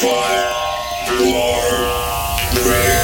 five, four, three.